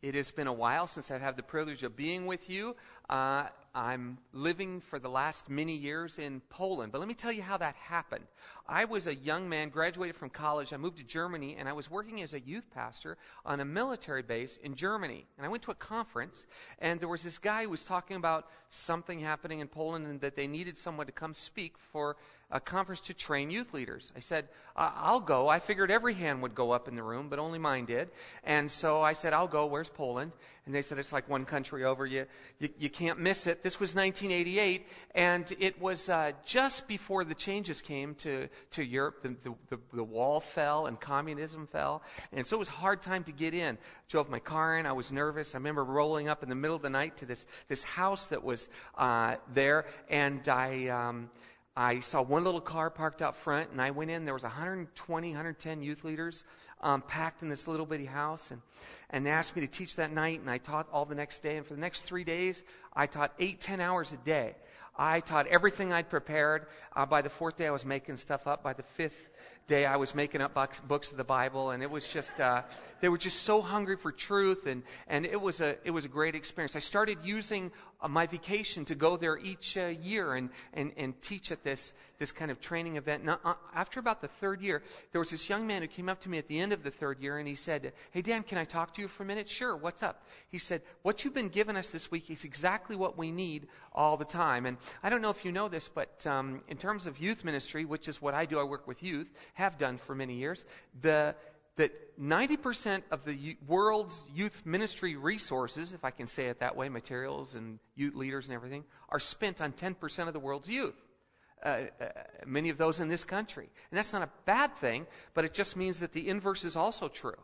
It has been a while since I've had the privilege of being with you. Uh, I'm living for the last many years in Poland. But let me tell you how that happened. I was a young man, graduated from college. I moved to Germany, and I was working as a youth pastor on a military base in Germany. And I went to a conference, and there was this guy who was talking about something happening in Poland and that they needed someone to come speak for a conference to train youth leaders. I said, I'll go. I figured every hand would go up in the room, but only mine did. And so I said, I'll go. Where's Poland? And they said, it's like one country over. You, you, you can't miss it. This was 1988, and it was uh, just before the changes came to, to Europe. The, the, the, the, wall fell and communism fell. And so it was a hard time to get in. Drove my car in. I was nervous. I remember rolling up in the middle of the night to this, this house that was uh, there, and I. Um, I saw one little car parked out front, and I went in. There was 120, 110 youth leaders um, packed in this little bitty house, and, and they asked me to teach that night, and I taught all the next day. And for the next three days, I taught eight, ten hours a day. I taught everything I'd prepared. Uh, by the fourth day, I was making stuff up. By the fifth day, I was making up books, of the Bible, and it was just uh, they were just so hungry for truth, and and it was a it was a great experience. I started using my vacation to go there each uh, year and, and and teach at this this kind of training event. Now, uh, after about the third year, there was this young man who came up to me at the end of the third year, and he said, "Hey Dan, can I talk to you for a minute?" Sure. What's up? He said, "What you've been giving us this week is exactly what we need all the time." And I don't know if you know this, but um, in terms of youth ministry, which is what I do, I work with youth, have done for many years. The that 90% of the world's youth ministry resources, if I can say it that way, materials and youth leaders and everything, are spent on 10% of the world's youth. Uh, uh, many of those in this country. And that's not a bad thing, but it just means that the inverse is also true.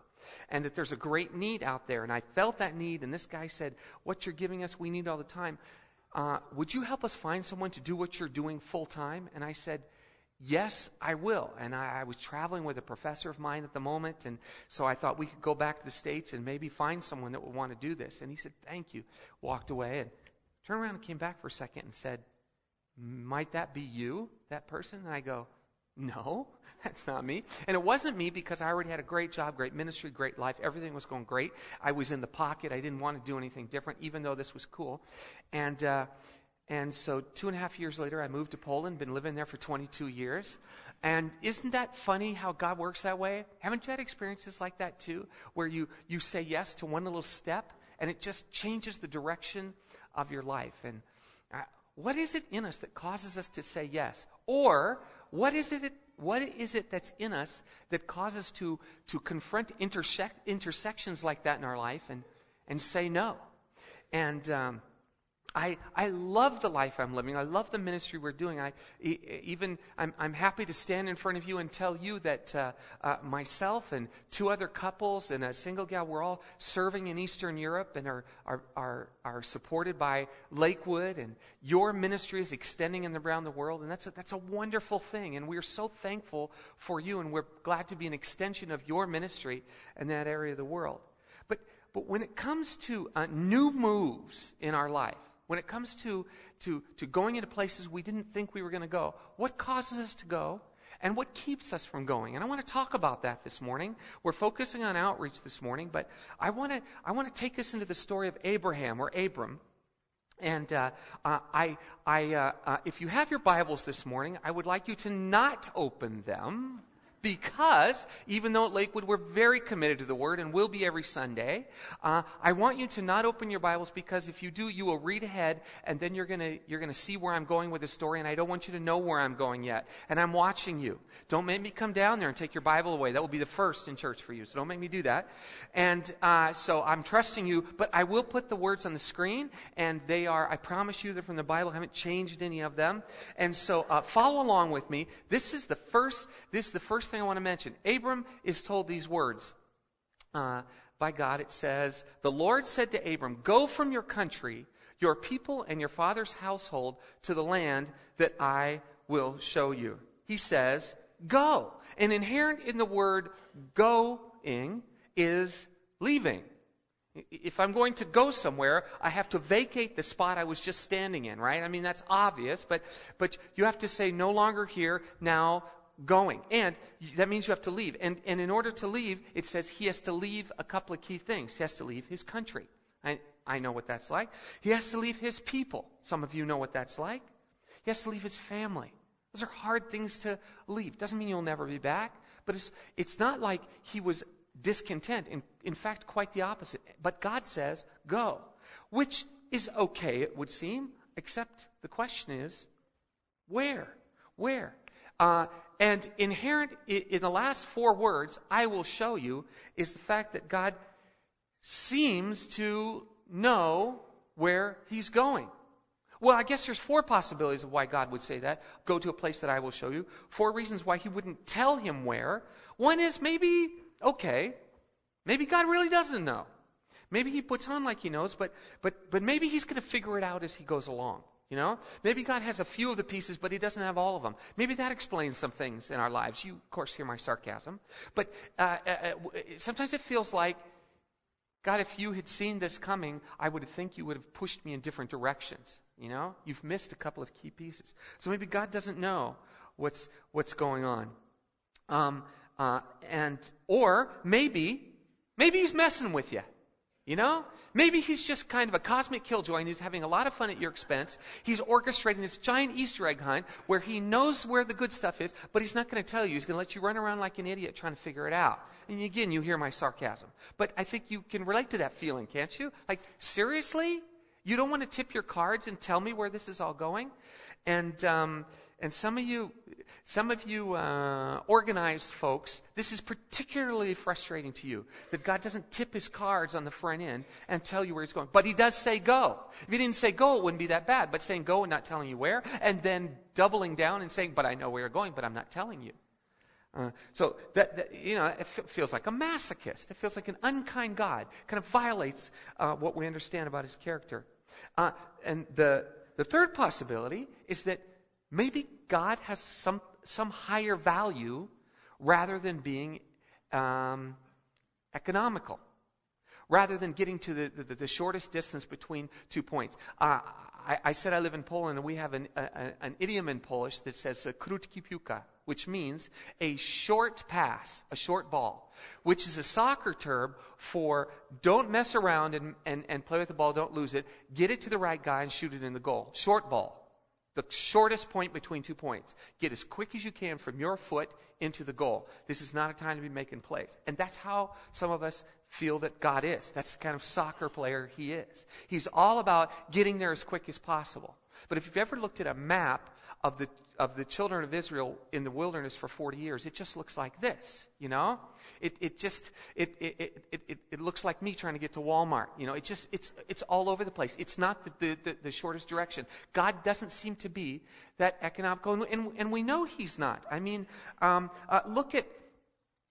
And that there's a great need out there. And I felt that need, and this guy said, What you're giving us, we need all the time. Uh, would you help us find someone to do what you're doing full time? And I said, Yes, I will. And I, I, was traveling with a professor of mine at the moment, and so I thought we could go back to the States and maybe find someone that would want to do this. And he said, Thank you. Walked away and turned around and came back for a second and said, Might that be you, that person? And I go, No, that's not me. And it wasn't me because I already had a great job, great ministry, great life. Everything was going great. I was in the pocket. I didn't want to do anything different, even though this was cool. And, uh, and so two and a half years later, I moved to Poland, been living there for 22 years. And isn't that funny how God works that way? Haven't you had experiences like that too? Where you, you say yes to one little step and it just changes the direction of your life. And uh, what is it in us that causes us to say yes? Or what is it, what is it that's in us that causes to, to confront intersect, intersections like that in our life and, and say no? And, um, I, I love the life I'm living. I love the ministry we're doing. I even I'm, I'm happy to stand in front of you and tell you that uh, uh, myself and two other couples and a single gal we're all serving in Eastern Europe and are are are, are supported by Lakewood and your ministry is extending in around the world and that's a, that's a wonderful thing and we're so thankful for you and we're glad to be an extension of your ministry in that area of the world. But but when it comes to uh, new moves in our life when it comes to, to, to going into places we didn't think we were going to go, what causes us to go and what keeps us from going? And I want to talk about that this morning. We're focusing on outreach this morning, but I want to, I want to take us into the story of Abraham or Abram. And uh, uh, I, I, uh, uh if you have your Bibles this morning, I would like you to not open them because even though at Lakewood we're very committed to the Word and will be every Sunday, uh, I want you to not open your Bibles because if you do, you will read ahead and then you're gonna you're gonna see where I'm going with the story, and I don't want you to know where I'm going yet. And I'm watching you. Don't make me come down there and take your Bible away. That will be the first in church for you. So don't make me do that. And uh, so I'm trusting you, but I will put the words on the screen, and they are I promise you they're from the Bible. I haven't changed any of them. And so uh, follow along with me. This is the first. This is the first thing I want to mention. Abram is told these words uh, by God. It says, The Lord said to Abram, Go from your country, your people, and your father's household to the land that I will show you. He says, Go. And inherent in the word going is leaving. If I'm going to go somewhere, I have to vacate the spot I was just standing in, right? I mean, that's obvious, but, but you have to say, no longer here, now going. And that means you have to leave. And, and in order to leave, it says he has to leave a couple of key things. He has to leave his country. I, I know what that's like. He has to leave his people. Some of you know what that's like. He has to leave his family. Those are hard things to leave. Doesn't mean you'll never be back, but it's, it's not like he was discontent. In, in fact, quite the opposite. But God says, go. Which is okay, it would seem, except the question is, where? Where? Uh, and inherent in the last four words, I will show you, is the fact that God seems to know where he's going. Well, I guess there's four possibilities of why God would say that. Go to a place that I will show you. Four reasons why he wouldn't tell him where. One is maybe, okay, maybe God really doesn't know. Maybe he puts on like he knows, but, but, but maybe he's going to figure it out as he goes along. You know? Maybe God has a few of the pieces, but He doesn't have all of them. Maybe that explains some things in our lives. You, of course, hear my sarcasm. But uh, uh, uh sometimes it feels like, God, if you had seen this coming, I would think you would have pushed me in different directions. You know? You've missed a couple of key pieces. So maybe God doesn't know what's, what's going on. Um, uh, and, or maybe, maybe He's messing with you. You know? Maybe he's just kind of a cosmic killjoy and he's having a lot of fun at your expense. He's orchestrating this giant Easter egg hunt where he knows where the good stuff is, but he's not going to tell you. He's going to let you run around like an idiot trying to figure it out. And again, you hear my sarcasm. But I think you can relate to that feeling, can't you? Like, seriously? You don't want to tip your cards and tell me where this is all going? And, um, and some of you, some of you uh, organized folks, this is particularly frustrating to you that God doesn't tip his cards on the front end and tell you where he's going. But he does say go. If he didn't say go, it wouldn't be that bad. But saying go and not telling you where, and then doubling down and saying, but I know where you're going, but I'm not telling you. Uh, so that, that, you know, it f- feels like a masochist. It feels like an unkind God. Kind of violates uh, what we understand about his character. Uh, and the the third possibility is that maybe God has some some higher value rather than being um, economical, rather than getting to the, the, the, shortest distance between two points. Uh, I, I, said I live in Poland, and we have an, a, an idiom in Polish that says uh, krótki piłka, which means a short pass, a short ball, which is a soccer term for don't mess around and, and, and play with the ball, don't lose it, get it to the right guy and shoot it in the goal. Short ball the shortest point between two points. Get as quick as you can from your foot into the goal. This is not a time to be making plays. And that's how some of us feel that God is. That's the kind of soccer player he is. He's all about getting there as quick as possible. But if you've ever looked at a map of the of the children of Israel in the wilderness for 40 years, it just looks like this, you know? It, it just, it, it, it, it, it looks like me trying to get to Walmart. You know, it just, it's, it's all over the place. It's not the, the, the shortest direction. God doesn't seem to be that economical, and, and, we know He's not. I mean, um, uh, look at,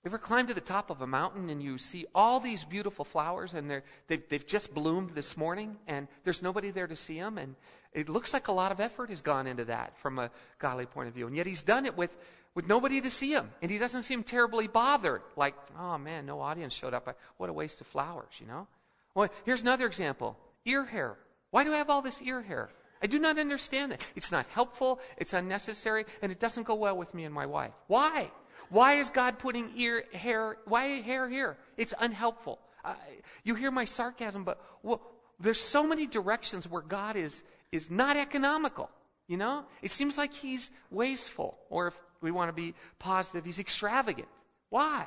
ever climb to the top of a mountain and you see all these beautiful flowers and they're, they've, they've just bloomed this morning and there's nobody there to see them and it looks like a lot of effort has gone into that from a godly point of view. And yet he's done it with, with nobody to see him. And he doesn't seem terribly bothered. Like, oh man, no audience showed up. What a waste of flowers, you know? Well, here's another example. Ear hair. Why do I have all this ear hair? I do not understand that. It's not helpful, it's unnecessary, and it doesn't go well with me and my wife. Why? Why is God putting ear hair, why hair here? It's unhelpful. Uh, you hear my sarcasm, but well, there's so many directions where God is, is not economical. You know? It seems like he's wasteful. Or if we want to be positive, he's extravagant. Why?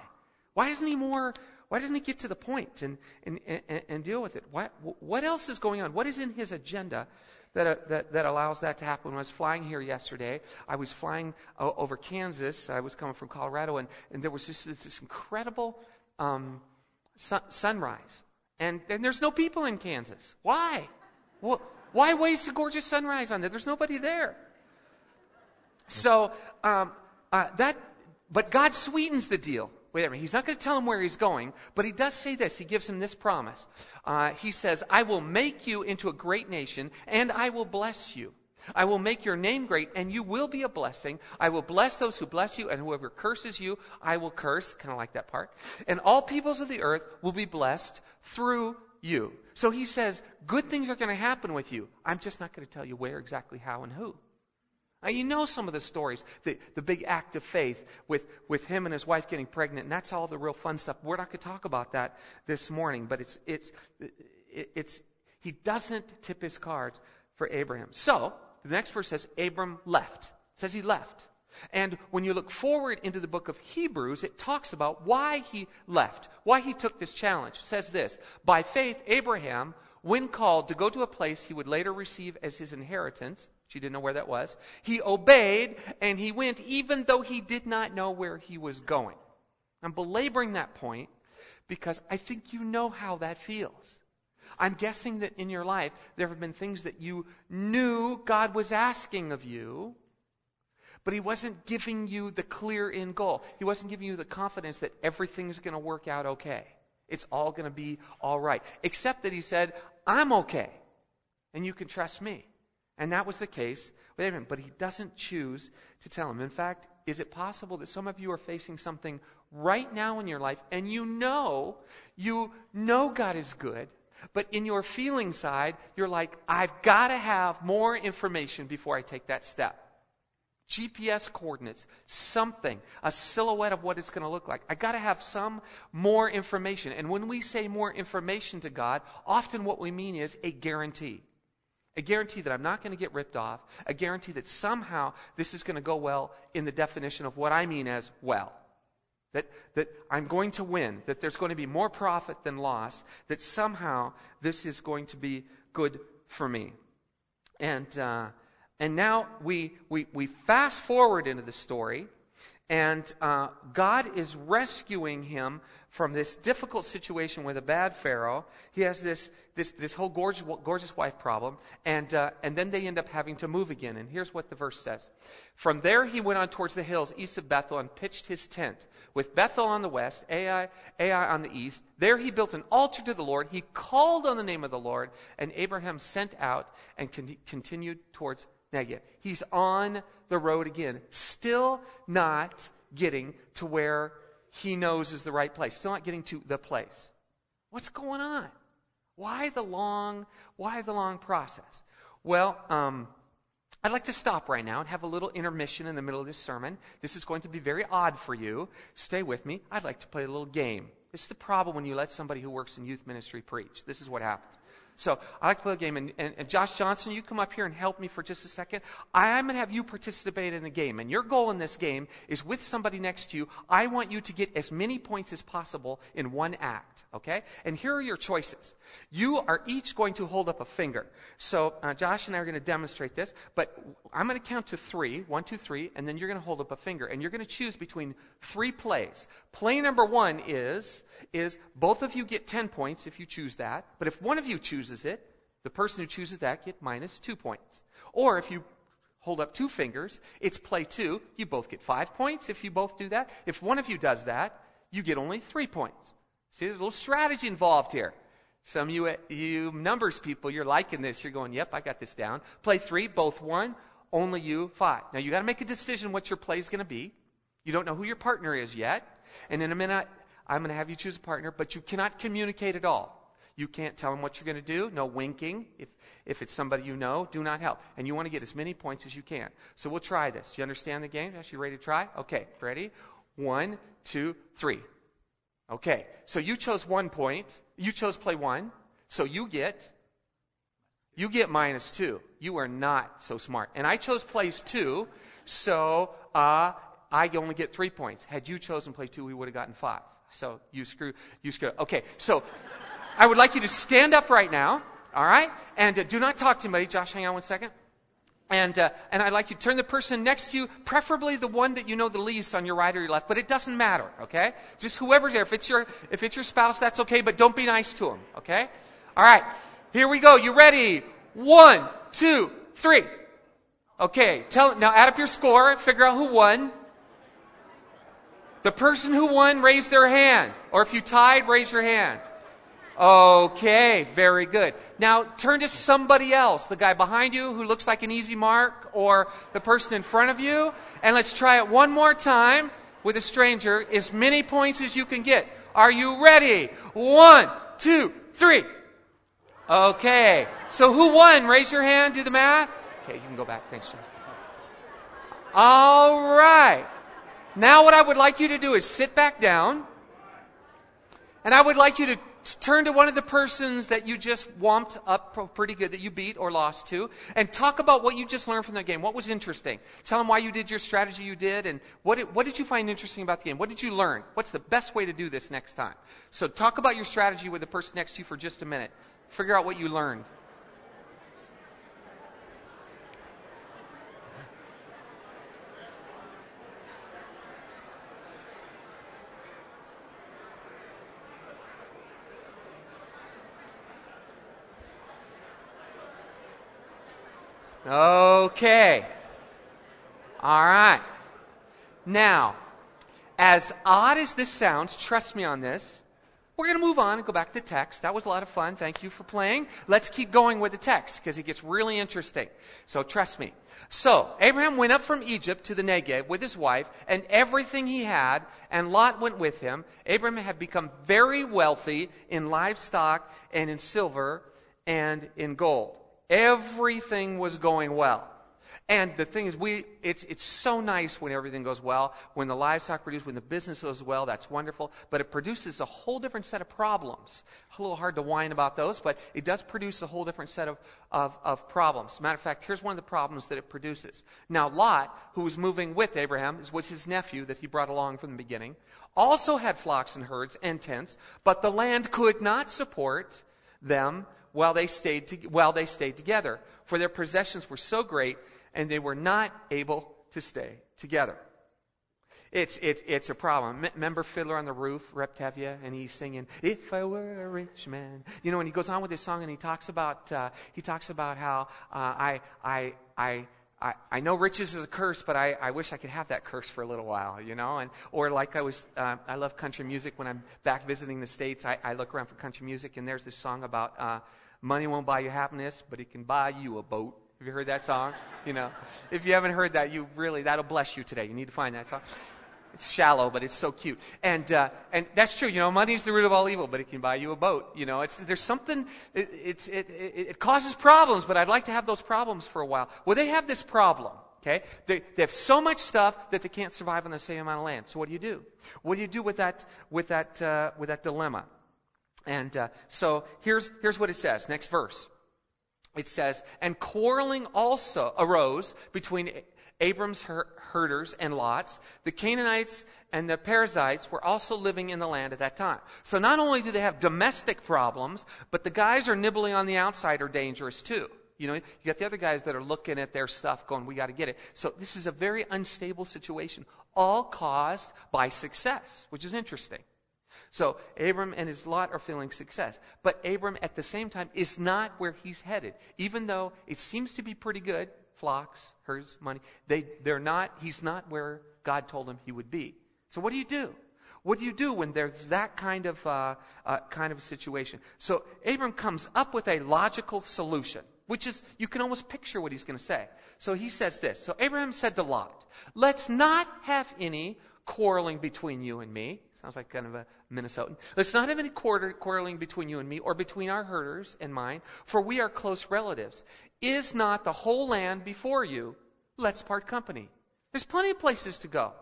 Why isn't he more, why doesn't he get to the point and, and, and, and deal with it? What, what else is going on? What is in his agenda that, that, that allows that to happen? When I was flying here yesterday, I was flying uh, over Kansas. I was coming from Colorado, and, and there was this, this incredible um, sun, sunrise. And, and there's no people in Kansas. Why? Well, why waste a gorgeous sunrise on there? There's nobody there. So um, uh, that, but God sweetens the deal. Wait a minute. He's not going to tell him where he's going, but he does say this. He gives him this promise. Uh, he says, "I will make you into a great nation, and I will bless you." I will make your name great, and you will be a blessing. I will bless those who bless you, and whoever curses you, I will curse. Kind of like that part. And all peoples of the earth will be blessed through you. So he says, good things are going to happen with you. I'm just not going to tell you where exactly, how, and who. Uh, you know some of the stories, the, the big act of faith with, with him and his wife getting pregnant, and that's all the real fun stuff. We're not going to talk about that this morning, but it's, it's, it's, he doesn't tip his cards for Abraham. So, the next verse says, Abram left. It says he left. And when you look forward into the book of Hebrews, it talks about why he left, why he took this challenge. It says this By faith, Abraham, when called to go to a place he would later receive as his inheritance, she didn't know where that was, he obeyed and he went even though he did not know where he was going. I'm belaboring that point because I think you know how that feels. I'm guessing that in your life there have been things that you knew God was asking of you, but He wasn't giving you the clear end goal. He wasn't giving you the confidence that everything's going to work out okay. It's all going to be all right. Except that He said, I'm okay, and you can trust me. And that was the case with Abraham. But he doesn't choose to tell him. In fact, is it possible that some of you are facing something right now in your life and you know, you know God is good, but in your feeling side, you're like, I've got to have more information before I take that step. GPS coordinates, something, a silhouette of what it's going to look like. I got to have some more information. And when we say more information to God, often what we mean is a guarantee. A guarantee that I'm not going to get ripped off. A guarantee that somehow this is going to go well in the definition of what I mean as well. That, that I'm going to win, that there's going to be more profit than loss, that somehow this is going to be good for me. And, uh, and now we, we, we fast forward into the story, and uh, God is rescuing him from this difficult situation with a bad Pharaoh. He has this, this, this whole gorgeous, gorgeous wife problem, and, uh, and then they end up having to move again. And here's what the verse says From there he went on towards the hills east of Bethel and pitched his tent, with Bethel on the west, Ai, Ai on the east. There he built an altar to the Lord. He called on the name of the Lord, and Abraham sent out and con- continued towards Negev. He's on the road again, still not getting to where he knows is the right place. Still not getting to the place. What's going on? Why the long, why the long process? Well, um, I'd like to stop right now and have a little intermission in the middle of this sermon. This is going to be very odd for you. Stay with me. I'd like to play a little game. This is the problem when you let somebody who works in youth ministry preach. This is what happens. So I like to play a game. And, and, and, Josh Johnson, you come up here and help me for just a second. I'm going to have you participate in the game. And your goal in this game is with somebody next to you. I want you to get as many points as possible in one act. Okay? And here are your choices. You are each going to hold up a finger. So uh, Josh and I are going to demonstrate this. But I'm going to count to three, one, two, three, and then you're going to hold up a finger. And you're going to choose between three plays. Play number one is is both of you get 10 points if you choose that, but if one of you chooses it, the person who chooses that get minus 2 points. Or if you hold up two fingers, it's play 2, you both get 5 points if you both do that. If one of you does that, you get only 3 points. See, there's a little strategy involved here. Some of you, you numbers people, you're liking this. You're going, yep, I got this down. Play 3, both 1, only you 5. Now you got to make a decision what your play is going to be. You don't know who your partner is yet. And in a minute, I'm going to have you choose a partner, but you cannot communicate at all. You can't tell them what you're going to do. No winking. If, if it's somebody you know, do not help. And you want to get as many points as you can. So we'll try this. Do you understand the game? Josh, you ready to try? Okay, ready? One, two, three. Okay, so you chose one point. You chose play one. So you get, you get minus two. You are not so smart. And I chose plays two. So, uh, I only get three points. Had you chosen play two, we would have gotten five. So you screw, you screw. Okay, so I would like you to stand up right now, all right? And uh, do not talk to anybody. Josh, hang on one second. And, uh, and I'd like you to turn the person next to you, preferably the one that you know the least on your right or your left, but it doesn't matter, okay? Just whoever's there. If it's your, if it's your spouse, that's okay, but don't be nice to them, okay? All right. Here we go. You ready? One, two, three. Okay. Tell, now add up your score, figure out who won. The person who won, raise their hand. Or if you tied, raise your hands. Okay, very good. Now turn to somebody else, the guy behind you who looks like an easy mark, or the person in front of you, and let's try it one more time with a stranger, as many points as you can get. Are you ready? One, two, three. Okay, so who won? Raise your hand, do the math. Okay, you can go back. Thanks, Jim. All right. Now what I would like you to do is sit back down. And I would like you to turn to one of the persons that you just womped up pretty good, that you beat or lost to, and talk about what you just learned from the game. What was interesting? Tell them why you did your strategy you did, and what what did you find interesting about the game? What did you learn? What's the best way to do this next time? So talk about your strategy with the person next to you for just a minute. Figure out what you learned. Okay. All right. Now, as odd as this sounds, trust me on this, we're going to move on and go back to the text. That was a lot of fun. Thank you for playing. Let's keep going with the text because it gets really interesting. So trust me. So, Abraham went up from Egypt to the Negev with his wife and everything he had, and Lot went with him. Abraham had become very wealthy in livestock and in silver and in gold. Everything was going well. And the thing is, we, it's, it's so nice when everything goes well, when the livestock produce, when the business goes well, that's wonderful. But it produces a whole different set of problems. A little hard to whine about those, but it does produce a whole different set of, of, of problems. Matter of fact, here's one of the problems that it produces. Now, Lot, who was moving with Abraham, was his nephew that he brought along from the beginning, also had flocks and herds and tents, but the land could not support them while they stayed, to, while they stayed together, for their possessions were so great and they were not able to stay together. It's, it's, it's a problem. Remember Fiddler on the Roof, Reb Tevye, and he's singing, If I Were a Rich Man. You know, and he goes on with his song and he talks about, uh, he talks about how uh, I, I, I, I, I know riches is a curse, but I, I wish I could have that curse for a little while, you know? And, or like I was, uh, I love country music. When I'm back visiting the States, I, I look around for country music and there's this song about, uh, Money won't buy you happiness, but it can buy you a boat. Have you heard that song? You know, if you haven't heard that, you really that'll bless you today. You need to find that song. It's shallow, but it's so cute. And uh, and that's true. You know, money is the root of all evil, but it can buy you a boat. You know, it's there's something. It, it, it, it causes problems, but I'd like to have those problems for a while. Well, they have this problem. Okay, they, they have so much stuff that they can't survive on the same amount of land. So what do you do? What do you do with that with that uh, with that dilemma? And uh, so here's, here's what it says. Next verse. It says, And quarreling also arose between Abram's herders and Lot's. The Canaanites and the Perizzites were also living in the land at that time. So not only do they have domestic problems, but the guys are nibbling on the outside are dangerous too. You know, you got the other guys that are looking at their stuff going, we got to get it. So this is a very unstable situation, all caused by success, which is interesting. So Abram and his lot are feeling success. But Abram at the same time is not where he's headed. Even though it seems to be pretty good, flocks, herds, money, they, they're not, he's not where God told him he would be. So what do you do? What do you do when there's that kind of, uh, uh, kind of situation? So Abram comes up with a logical solution, which is, you can almost picture what he's going to say. So he says this. So Abraham said to Lot, let's not have any quarreling between you and me. Sounds like kind of a Minnesotan. Let's not have any quarreling between you and me or between our herders and mine, for we are close relatives. Is not the whole land before you? Let's part company. There's plenty of places to go.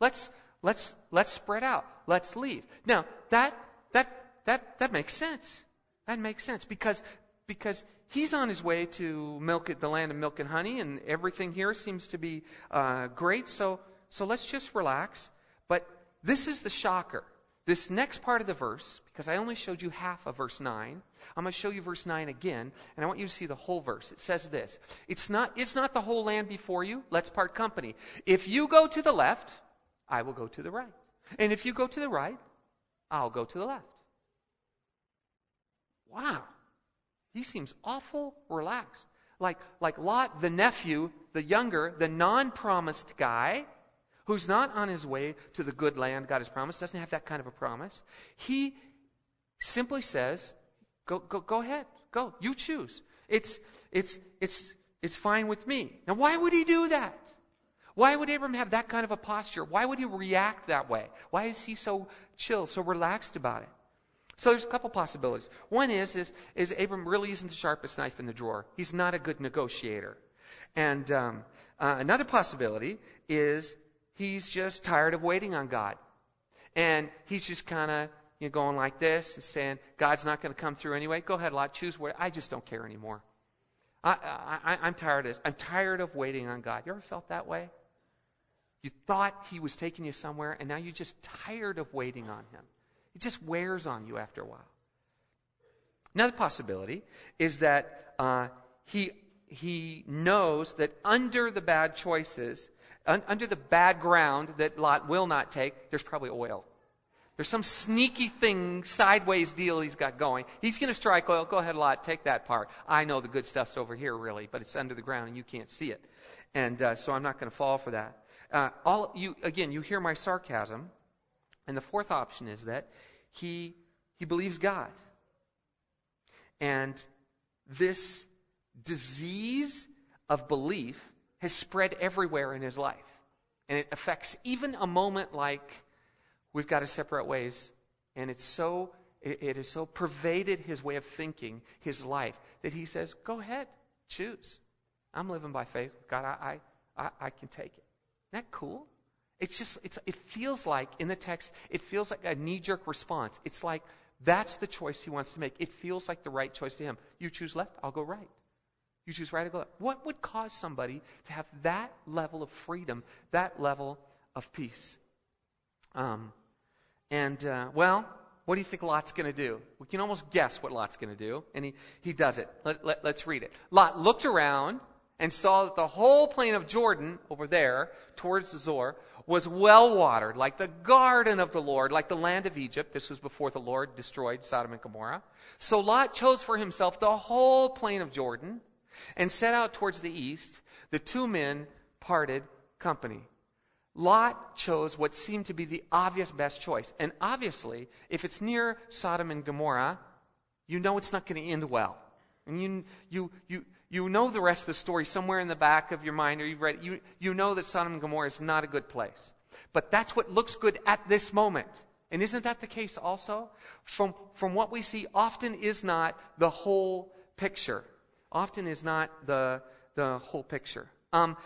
Let's, let's, let's spread out. Let's leave. Now, that, that, that, that makes sense. That makes sense because, because he's on his way to milk the land of milk and honey, and everything here seems to be uh, great. So, so let's just relax. But this is the shocker. This next part of the verse, because I only showed you half of verse 9, I'm going to show you verse 9 again, and I want you to see the whole verse. It says this It's not, it's not the whole land before you. Let's part company. If you go to the left, I will go to the right. And if you go to the right, I'll go to the left. Wow. He seems awful relaxed. Like, like Lot, the nephew, the younger, the non promised guy, who's not on his way to the good land God has promised, doesn't have that kind of a promise, he simply says, go, go, go ahead. Go. You choose. It's, it's, it's, it's fine with me. Now, why would he do that? Why would Abram have that kind of a posture? Why would he react that way? Why is he so chill, so relaxed about it? So there's a couple possibilities. One is, is, is Abram really isn't the sharpest knife in the drawer. He's not a good negotiator. And um, uh, another possibility is he's just tired of waiting on God. And he's just kind of you know, going like this and saying, God's not going to come through anyway. Go ahead, Lot, choose where. I just don't care anymore. I, I'm tired of this. I'm tired of waiting on God. You ever felt that way? You thought he was taking you somewhere, and now you're just tired of waiting on him. It just wears on you after a while. Another possibility is that uh, he, he knows that under the bad choices, un, under the bad ground that Lot will not take, there's probably oil. There's some sneaky thing, sideways deal he's got going. He's going to strike oil. Go ahead, Lot, take that part. I know the good stuff's over here, really, but it's under the ground and you can't see it. And uh, so I'm not going to fall for that. Uh, all you again, you hear my sarcasm. And the fourth option is that he he believes God. And this disease of belief has spread everywhere in his life. And it affects even a moment like we've got to separate ways. And it's so, it, it has so pervaded his way of thinking, his life, that he says, go ahead, choose. I'm living by faith. God, I, I, I can take it. Isn't that cool? It's just, it's, it feels like, in the text, it feels like a knee jerk response. It's like that's the choice he wants to make. It feels like the right choice to him. You choose left, I'll go right. You choose I'll left. What would cause somebody to have that level of freedom, that level of peace? Um, and, uh, well, what do you think Lot's going to do? We can almost guess what Lot's going to do, and he, he does it. Let, let, let's read it. Lot looked around and saw that the whole plain of Jordan over there towards the Zoar was well watered, like the garden of the Lord, like the land of Egypt. This was before the Lord destroyed Sodom and Gomorrah. So Lot chose for himself the whole plain of Jordan and set out towards the east. The two men parted company. Lot chose what seemed to be the obvious best choice. And obviously, if it's near Sodom and Gomorrah, you know it's not going to end well. And you, you, you, you know the rest of the story somewhere in the back of your mind, or you've read. You, you know that Sodom and Gomorrah is not a good place. But that's what looks good at this moment. And isn't that the case also? From, from what we see, often is not the whole picture. Often is not the, the whole picture. Um,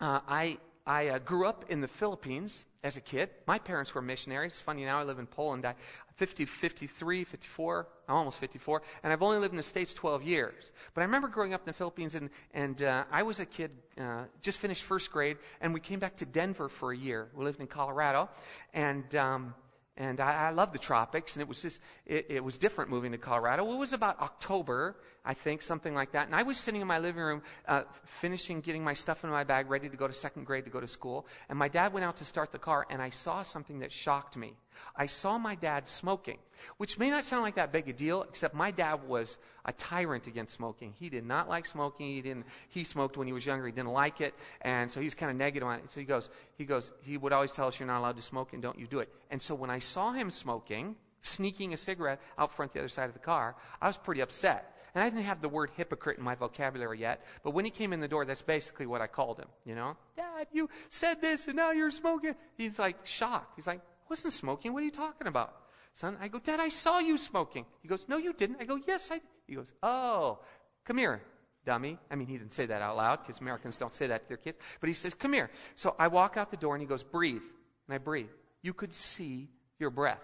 uh, I, I uh, grew up in the Philippines as a kid. My parents were missionaries. Funny now I live in Poland. I, 50, 53, 54, I'm almost 54, and I've only lived in the States 12 years. But I remember growing up in the Philippines, and, and uh, I was a kid, uh, just finished first grade, and we came back to Denver for a year. We lived in Colorado, and um, and I, I love the tropics, and it was just, it, it, was different moving to Colorado. It was about October, I think, something like that. And I was sitting in my living room, uh, finishing getting my stuff in my bag, ready to go to second grade to go to school. And my dad went out to start the car, and I saw something that shocked me. I saw my dad smoking, which may not sound like that big a deal, except my dad was a tyrant against smoking. He did not like smoking. He didn't, he smoked when he was younger. He didn't like it. And so he was kind of negative on it. So he goes, he goes, he would always tell us, you're not allowed to smoke and don't you do it. And so when I saw him smoking, sneaking a cigarette out front the other side of the car, I was pretty upset. And I didn't have the word hypocrite in my vocabulary yet, but when he came in the door, that's basically what I called him, you know? Dad, you said this and now you're smoking. He's like shocked. He's like, wasn't smoking. What are you talking about? Son, I go, Dad, I saw you smoking. He goes, No, you didn't. I go, Yes, I. He goes, Oh, come here, dummy. I mean, he didn't say that out loud because Americans don't say that to their kids. But he says, Come here. So I walk out the door and he goes, Breathe. And I breathe. You could see your breath.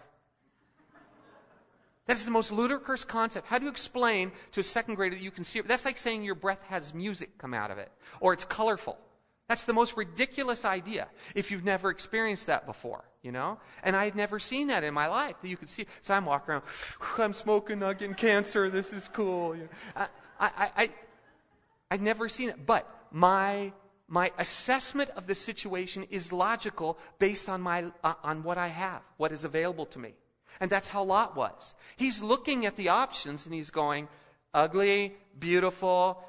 That is the most ludicrous concept. How do you explain to a second grader that you can see? That's like saying your breath has music come out of it, or it's colorful. That's the most ridiculous idea if you've never experienced that before, you know? And I had never seen that in my life that you could see. So I'm walking around, I'm smoking, not getting cancer, this is cool. You know? I, I, I, I'd never seen it. But my, my assessment of the situation is logical based on, my, uh, on what I have, what is available to me. And that's how Lot was. He's looking at the options and he's going, ugly, beautiful,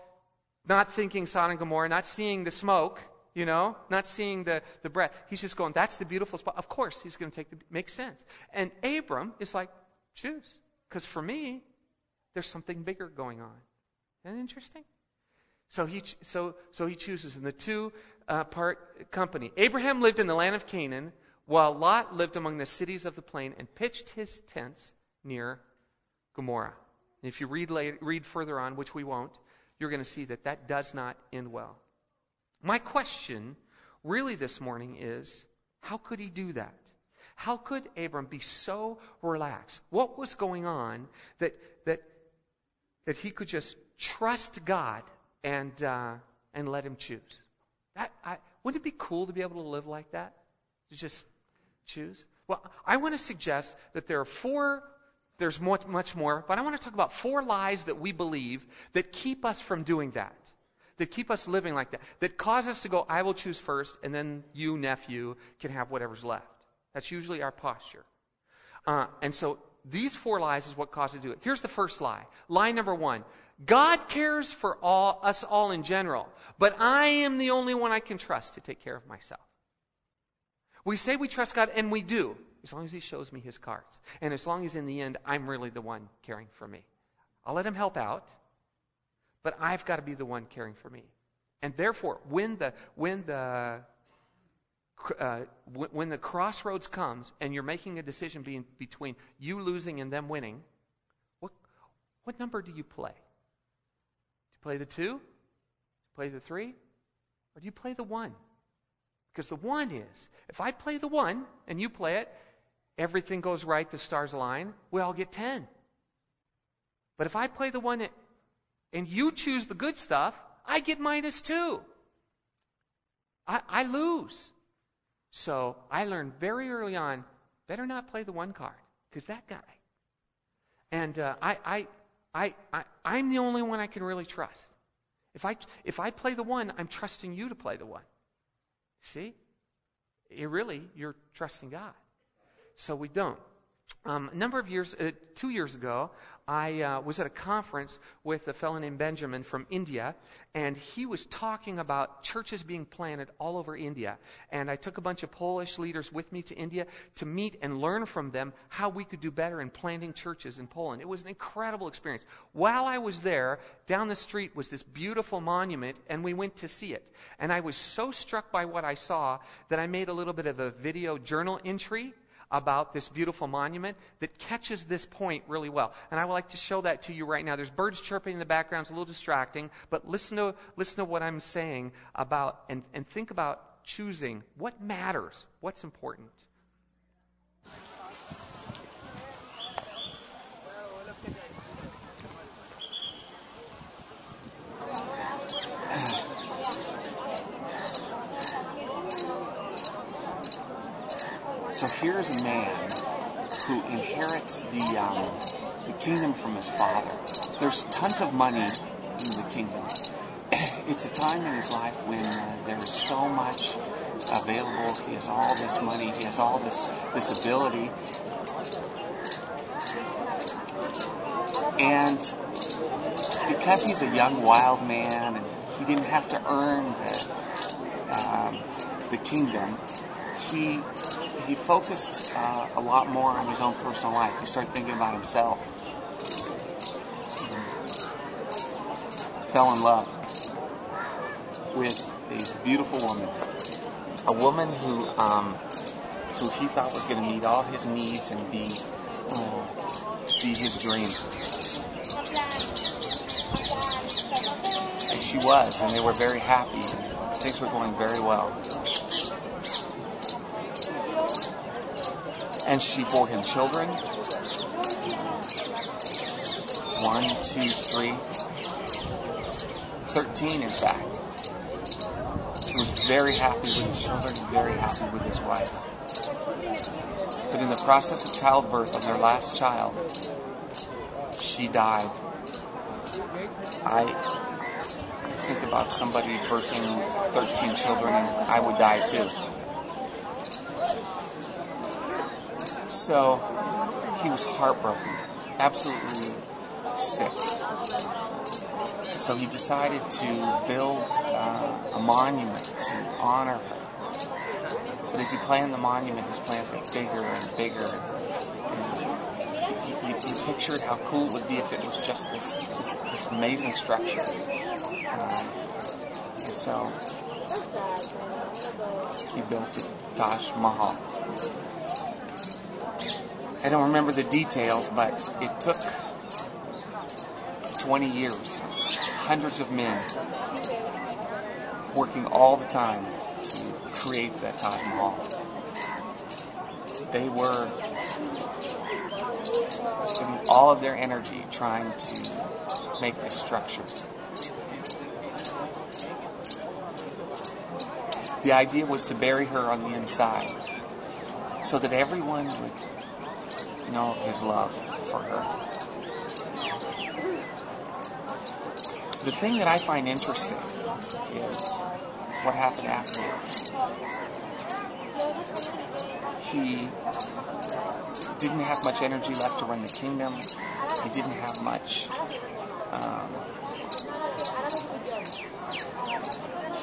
not thinking Sodom and Gomorrah, not seeing the smoke, you know, not seeing the, the breath. He's just going, that's the beautiful spot. Of course, he's going to take the, makes sense. And Abram is like, choose. Because for me, there's something bigger going on. Isn't that interesting? So he, so, so he chooses in the two uh, part company. Abraham lived in the land of Canaan, while Lot lived among the cities of the plain and pitched his tents near Gomorrah. And if you read, later, read further on, which we won't, you're going to see that that does not end well. My question really this morning is how could he do that? How could Abram be so relaxed? What was going on that, that, that he could just trust God and, uh, and let him choose? That, I, wouldn't it be cool to be able to live like that? To just choose? Well, I want to suggest that there are four, there's much, much more, but I want to talk about four lies that we believe that keep us from doing that that keep us living like that, that cause us to go, I will choose first, and then you, nephew, can have whatever's left. That's usually our posture. Uh, and so these four lies is what causes us to do it. Here's the first lie. Lie number one. God cares for all, us all in general, but I am the only one I can trust to take care of myself. We say we trust God, and we do, as long as He shows me His cards. And as long as in the end, I'm really the one caring for me. I'll let Him help out, but I've got to be the one caring for me. And therefore, when the, when the, uh, when the crossroads comes and you're making a decision being, between you losing and them winning, what, what number do you play? Do you play the two? Do you play the three? Or do you play the one? Because the one is, if I play the one and you play it, everything goes right, the stars align, we all get 10. But if I play the one and you choose the good stuff, I get minus two. I, I lose. So I learned very early on better not play the one card because that guy. And uh, I, I, I, I, I'm the only one I can really trust. If I, if I play the one, I'm trusting you to play the one. See? It really, you're trusting God. So we don't. Um, a number of years, uh, two years ago, I uh, was at a conference with a fellow named Benjamin from India, and he was talking about churches being planted all over India. And I took a bunch of Polish leaders with me to India to meet and learn from them how we could do better in planting churches in Poland. It was an incredible experience. While I was there, down the street was this beautiful monument, and we went to see it. And I was so struck by what I saw that I made a little bit of a video journal entry about this beautiful monument that catches this point really well. And I would like to show that to you right now. There's birds chirping in the background, it's a little distracting, but listen to, listen to what I'm saying about, and, and think about choosing what matters, what's important. So here's a man who inherits the um, the kingdom from his father. There's tons of money in the kingdom. It's a time in his life when uh, there's so much available. He has all this money. He has all this this ability, and because he's a young wild man and he didn't have to earn the um, the kingdom, he he focused uh, a lot more on his own personal life. He started thinking about himself. Fell in love with a beautiful woman, a woman who um, who he thought was going to meet all his needs and be uh, be his dream. And she was, and they were very happy. Things were going very well. And she bore him children. One, two, three. Thirteen, in fact. He was very happy with his children, very happy with his wife. But in the process of childbirth of their last child, she died. I think about somebody birthing 13 children, and I would die too. So he was heartbroken, absolutely sick. So he decided to build uh, a monument to honor her. But as he planned the monument, his plans got bigger and bigger. And he, he, he, pictured how cool it would be if it was just this, this, this amazing structure. Uh, and so he built the Taj Mahal. I don't remember the details, but it took 20 years, hundreds of men working all the time to create that Taj Mahal. They were spending all of their energy trying to make this structure. The idea was to bury her on the inside so that everyone would know of his love for her. The thing that I find interesting is what happened afterwards. He didn't have much energy left to run the kingdom. He didn't have much um,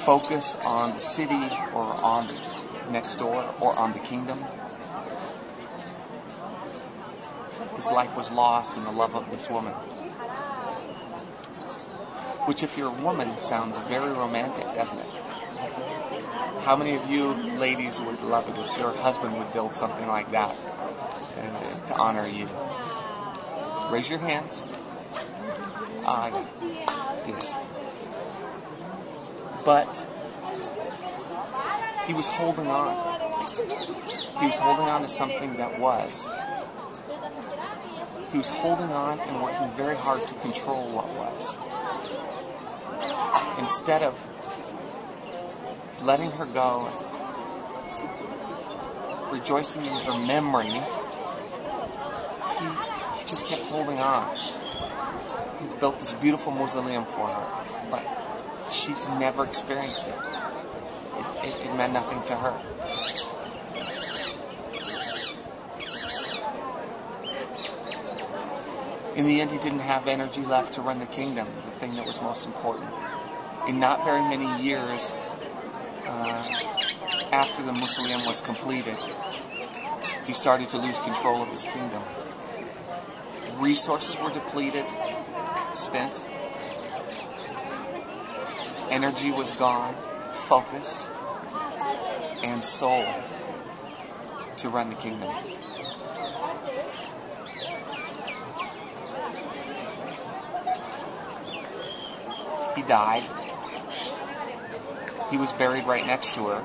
focus on the city or on the next door or on the kingdom. His life was lost in the love of this woman. Which, if you're a woman, sounds very romantic, doesn't it? How many of you ladies would love it if your husband would build something like that uh, to honor you? Raise your hands. Uh, yes. But he was holding on. He was holding on to something that was. He was holding on and working very hard to control what was. Instead of letting her go, rejoicing in her memory, he, he just kept holding on. He built this beautiful mausoleum for her, but she never experienced it. It, it, it meant nothing to her. In the end, he didn't have energy left to run the kingdom, the thing that was most important. In not very many years uh, after the mausoleum was completed, he started to lose control of his kingdom. Resources were depleted, spent. Energy was gone, focus, and soul to run the kingdom. Died. He was buried right next to her.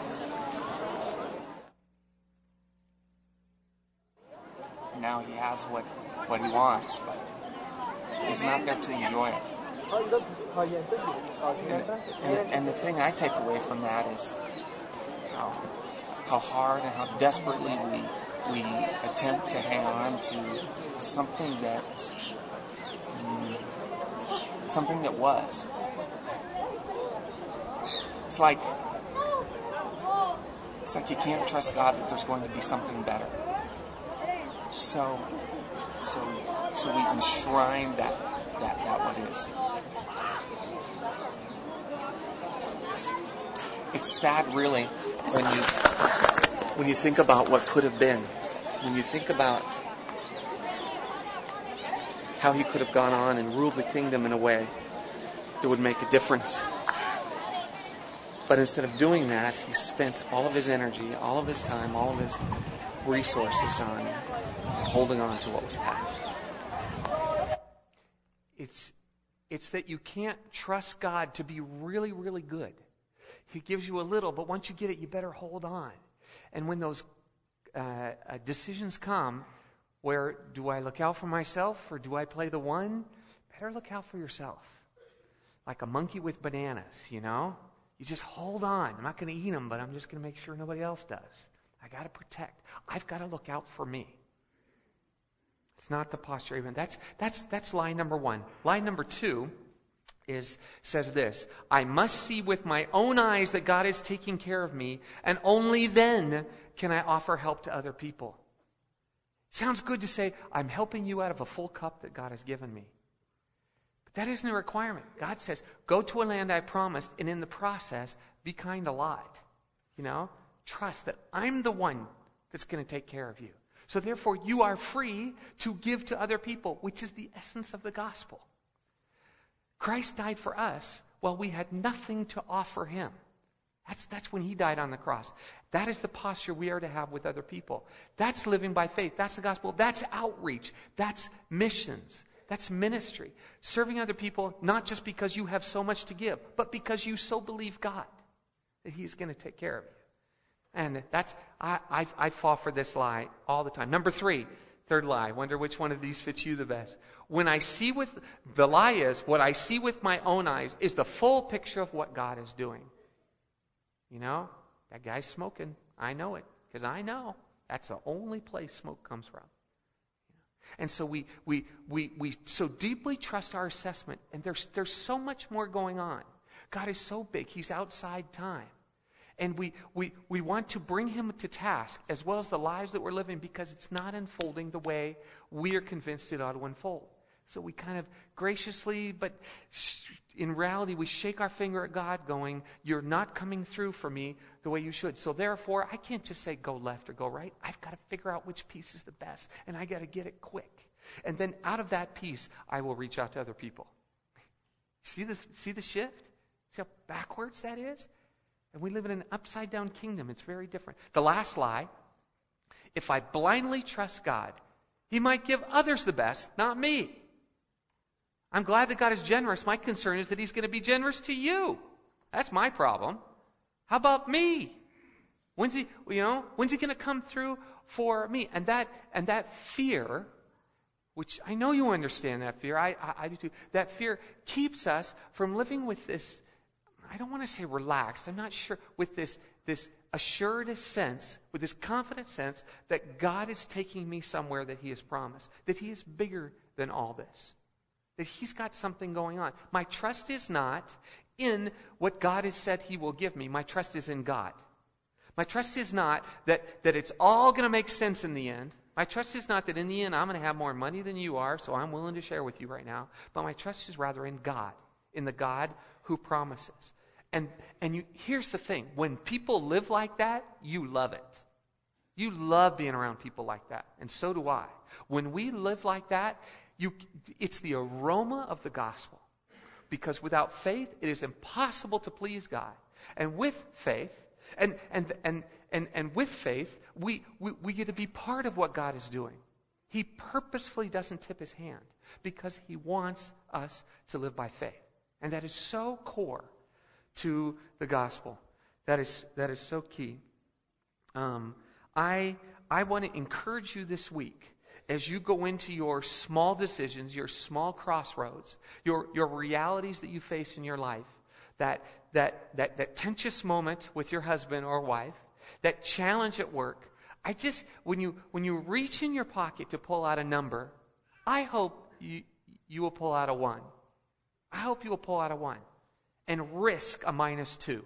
Now he has what, what he wants, but he's not there to enjoy it. And, and, and the thing I take away from that is how, how hard and how desperately we, we attempt to hang on to something that mm, something that was. It's like it's like you can't trust God that there's going to be something better. So so so we enshrine that that that what is. It's sad really when you when you think about what could have been. When you think about how he could have gone on and ruled the kingdom in a way that would make a difference. But instead of doing that, he spent all of his energy, all of his time, all of his resources on holding on to what was past. It's, it's that you can't trust God to be really, really good. He gives you a little, but once you get it, you better hold on. And when those uh, uh, decisions come, where do I look out for myself or do I play the one? Better look out for yourself. Like a monkey with bananas, you know? You just hold on. I'm not going to eat them, but I'm just going to make sure nobody else does. I got to protect. I've got to look out for me. It's not the posture even. That's, that's, that's lie number one. Lie number two is, says this I must see with my own eyes that God is taking care of me, and only then can I offer help to other people. Sounds good to say, I'm helping you out of a full cup that God has given me. That isn't a requirement. God says, go to a land I promised, and in the process, be kind a lot. You know, trust that I'm the one that's going to take care of you. So therefore, you are free to give to other people, which is the essence of the gospel. Christ died for us while we had nothing to offer him. That's, that's when he died on the cross. That is the posture we are to have with other people. That's living by faith. That's the gospel. That's outreach. That's missions. That's ministry. Serving other people, not just because you have so much to give, but because you so believe God. that He's going to take care of you. And that's, I, I, I fall for this lie all the time. Number three, third lie. Wonder which one of these fits you the best. When I see with, the lie is, what I see with my own eyes is the full picture of what God is doing. You know, that guy's smoking. I know it, because I know. That's the only place smoke comes from. And so we, we, we, we so deeply trust our assessment, and there's, there's so much more going on. God is so big, He's outside time. And we, we, we want to bring Him to task, as well as the lives that we're living, because it's not unfolding the way we are convinced it ought to unfold. So we kind of graciously, but in reality, we shake our finger at God, going, You're not coming through for me the way you should. So therefore, I can't just say go left or go right. I've got to figure out which piece is the best, and I got to get it quick. And then out of that piece, I will reach out to other people. See the, see the shift? See how backwards that is? And we live in an upside down kingdom. It's very different. The last lie if I blindly trust God, He might give others the best, not me. I'm glad that God is generous. My concern is that He's going to be generous to you. That's my problem. How about me? When's He, you know, when's He going to come through for me? And that, and that fear, which I know you understand that fear, I, I, I do too, that fear keeps us from living with this, I don't want to say relaxed, I'm not sure, with this, this assured sense, with this confident sense that God is taking me somewhere that He has promised, that He is bigger than all this that He's got something going on. My trust is not in what God has said He will give me, my trust is in God. My trust is not that, that it's all going to make sense in the end. My trust is not that in the end I'm going to have more money than you are, so I'm willing to share with you right now. But my trust is rather in God, in the God who promises. And, and you, here's the thing when people live like that, you love it. You love being around people like that, and so do I. When we live like that, you, it's the aroma of the gospel. Because without faith, it is impossible to please God. And with faith, and, and, and, and, and with faith, we, we, we get to be part of what God is doing. He purposefully doesn't tip his hand because he wants us to live by faith. And that is so core to the gospel. That is, that is so key. Um, I, I want to encourage you this week as you go into your small decisions, your small crossroads, your, your realities that you face in your life, that, that, that, that tensious moment with your husband or wife, that challenge at work, I just, when you, when you reach in your pocket to pull out a number, I hope you, you will pull out a one. I hope you will pull out a one and risk a minus two.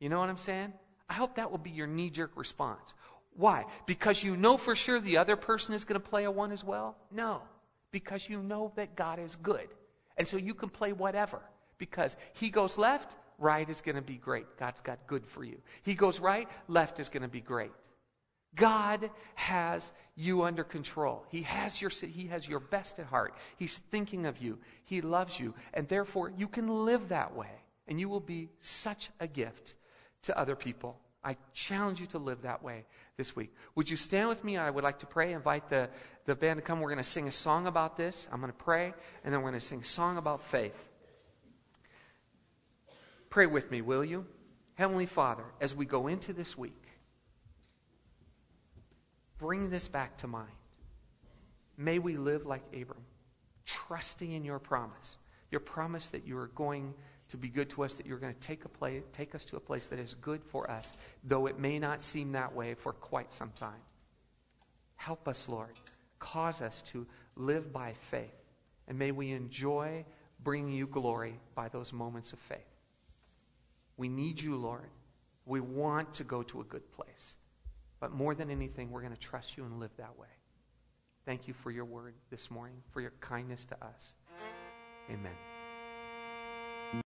You know what I'm saying? I hope that will be your knee jerk response. Why? Because you know for sure the other person is going to play a one as well? No. Because you know that God is good. And so you can play whatever. Because he goes left, right is going to be great. God's got good for you. He goes right, left is going to be great. God has you under control. He has your he has your best at heart. He's thinking of you. He loves you, and therefore you can live that way, and you will be such a gift to other people. I challenge you to live that way this week. Would you stand with me? I would like to pray. Invite the, the band to come. We're going to sing a song about this. I'm going to pray, and then we're going to sing a song about faith. Pray with me, will you? Heavenly Father, as we go into this week, bring this back to mind. May we live like Abram, trusting in your promise, your promise that you are going to be good to us, that you're going to take, a place, take us to a place that is good for us, though it may not seem that way for quite some time. Help us, Lord. Cause us to live by faith. And may we enjoy bringing you glory by those moments of faith. We need you, Lord. We want to go to a good place. But more than anything, we're going to trust you and live that way. Thank you for your word this morning, for your kindness to us. Amen.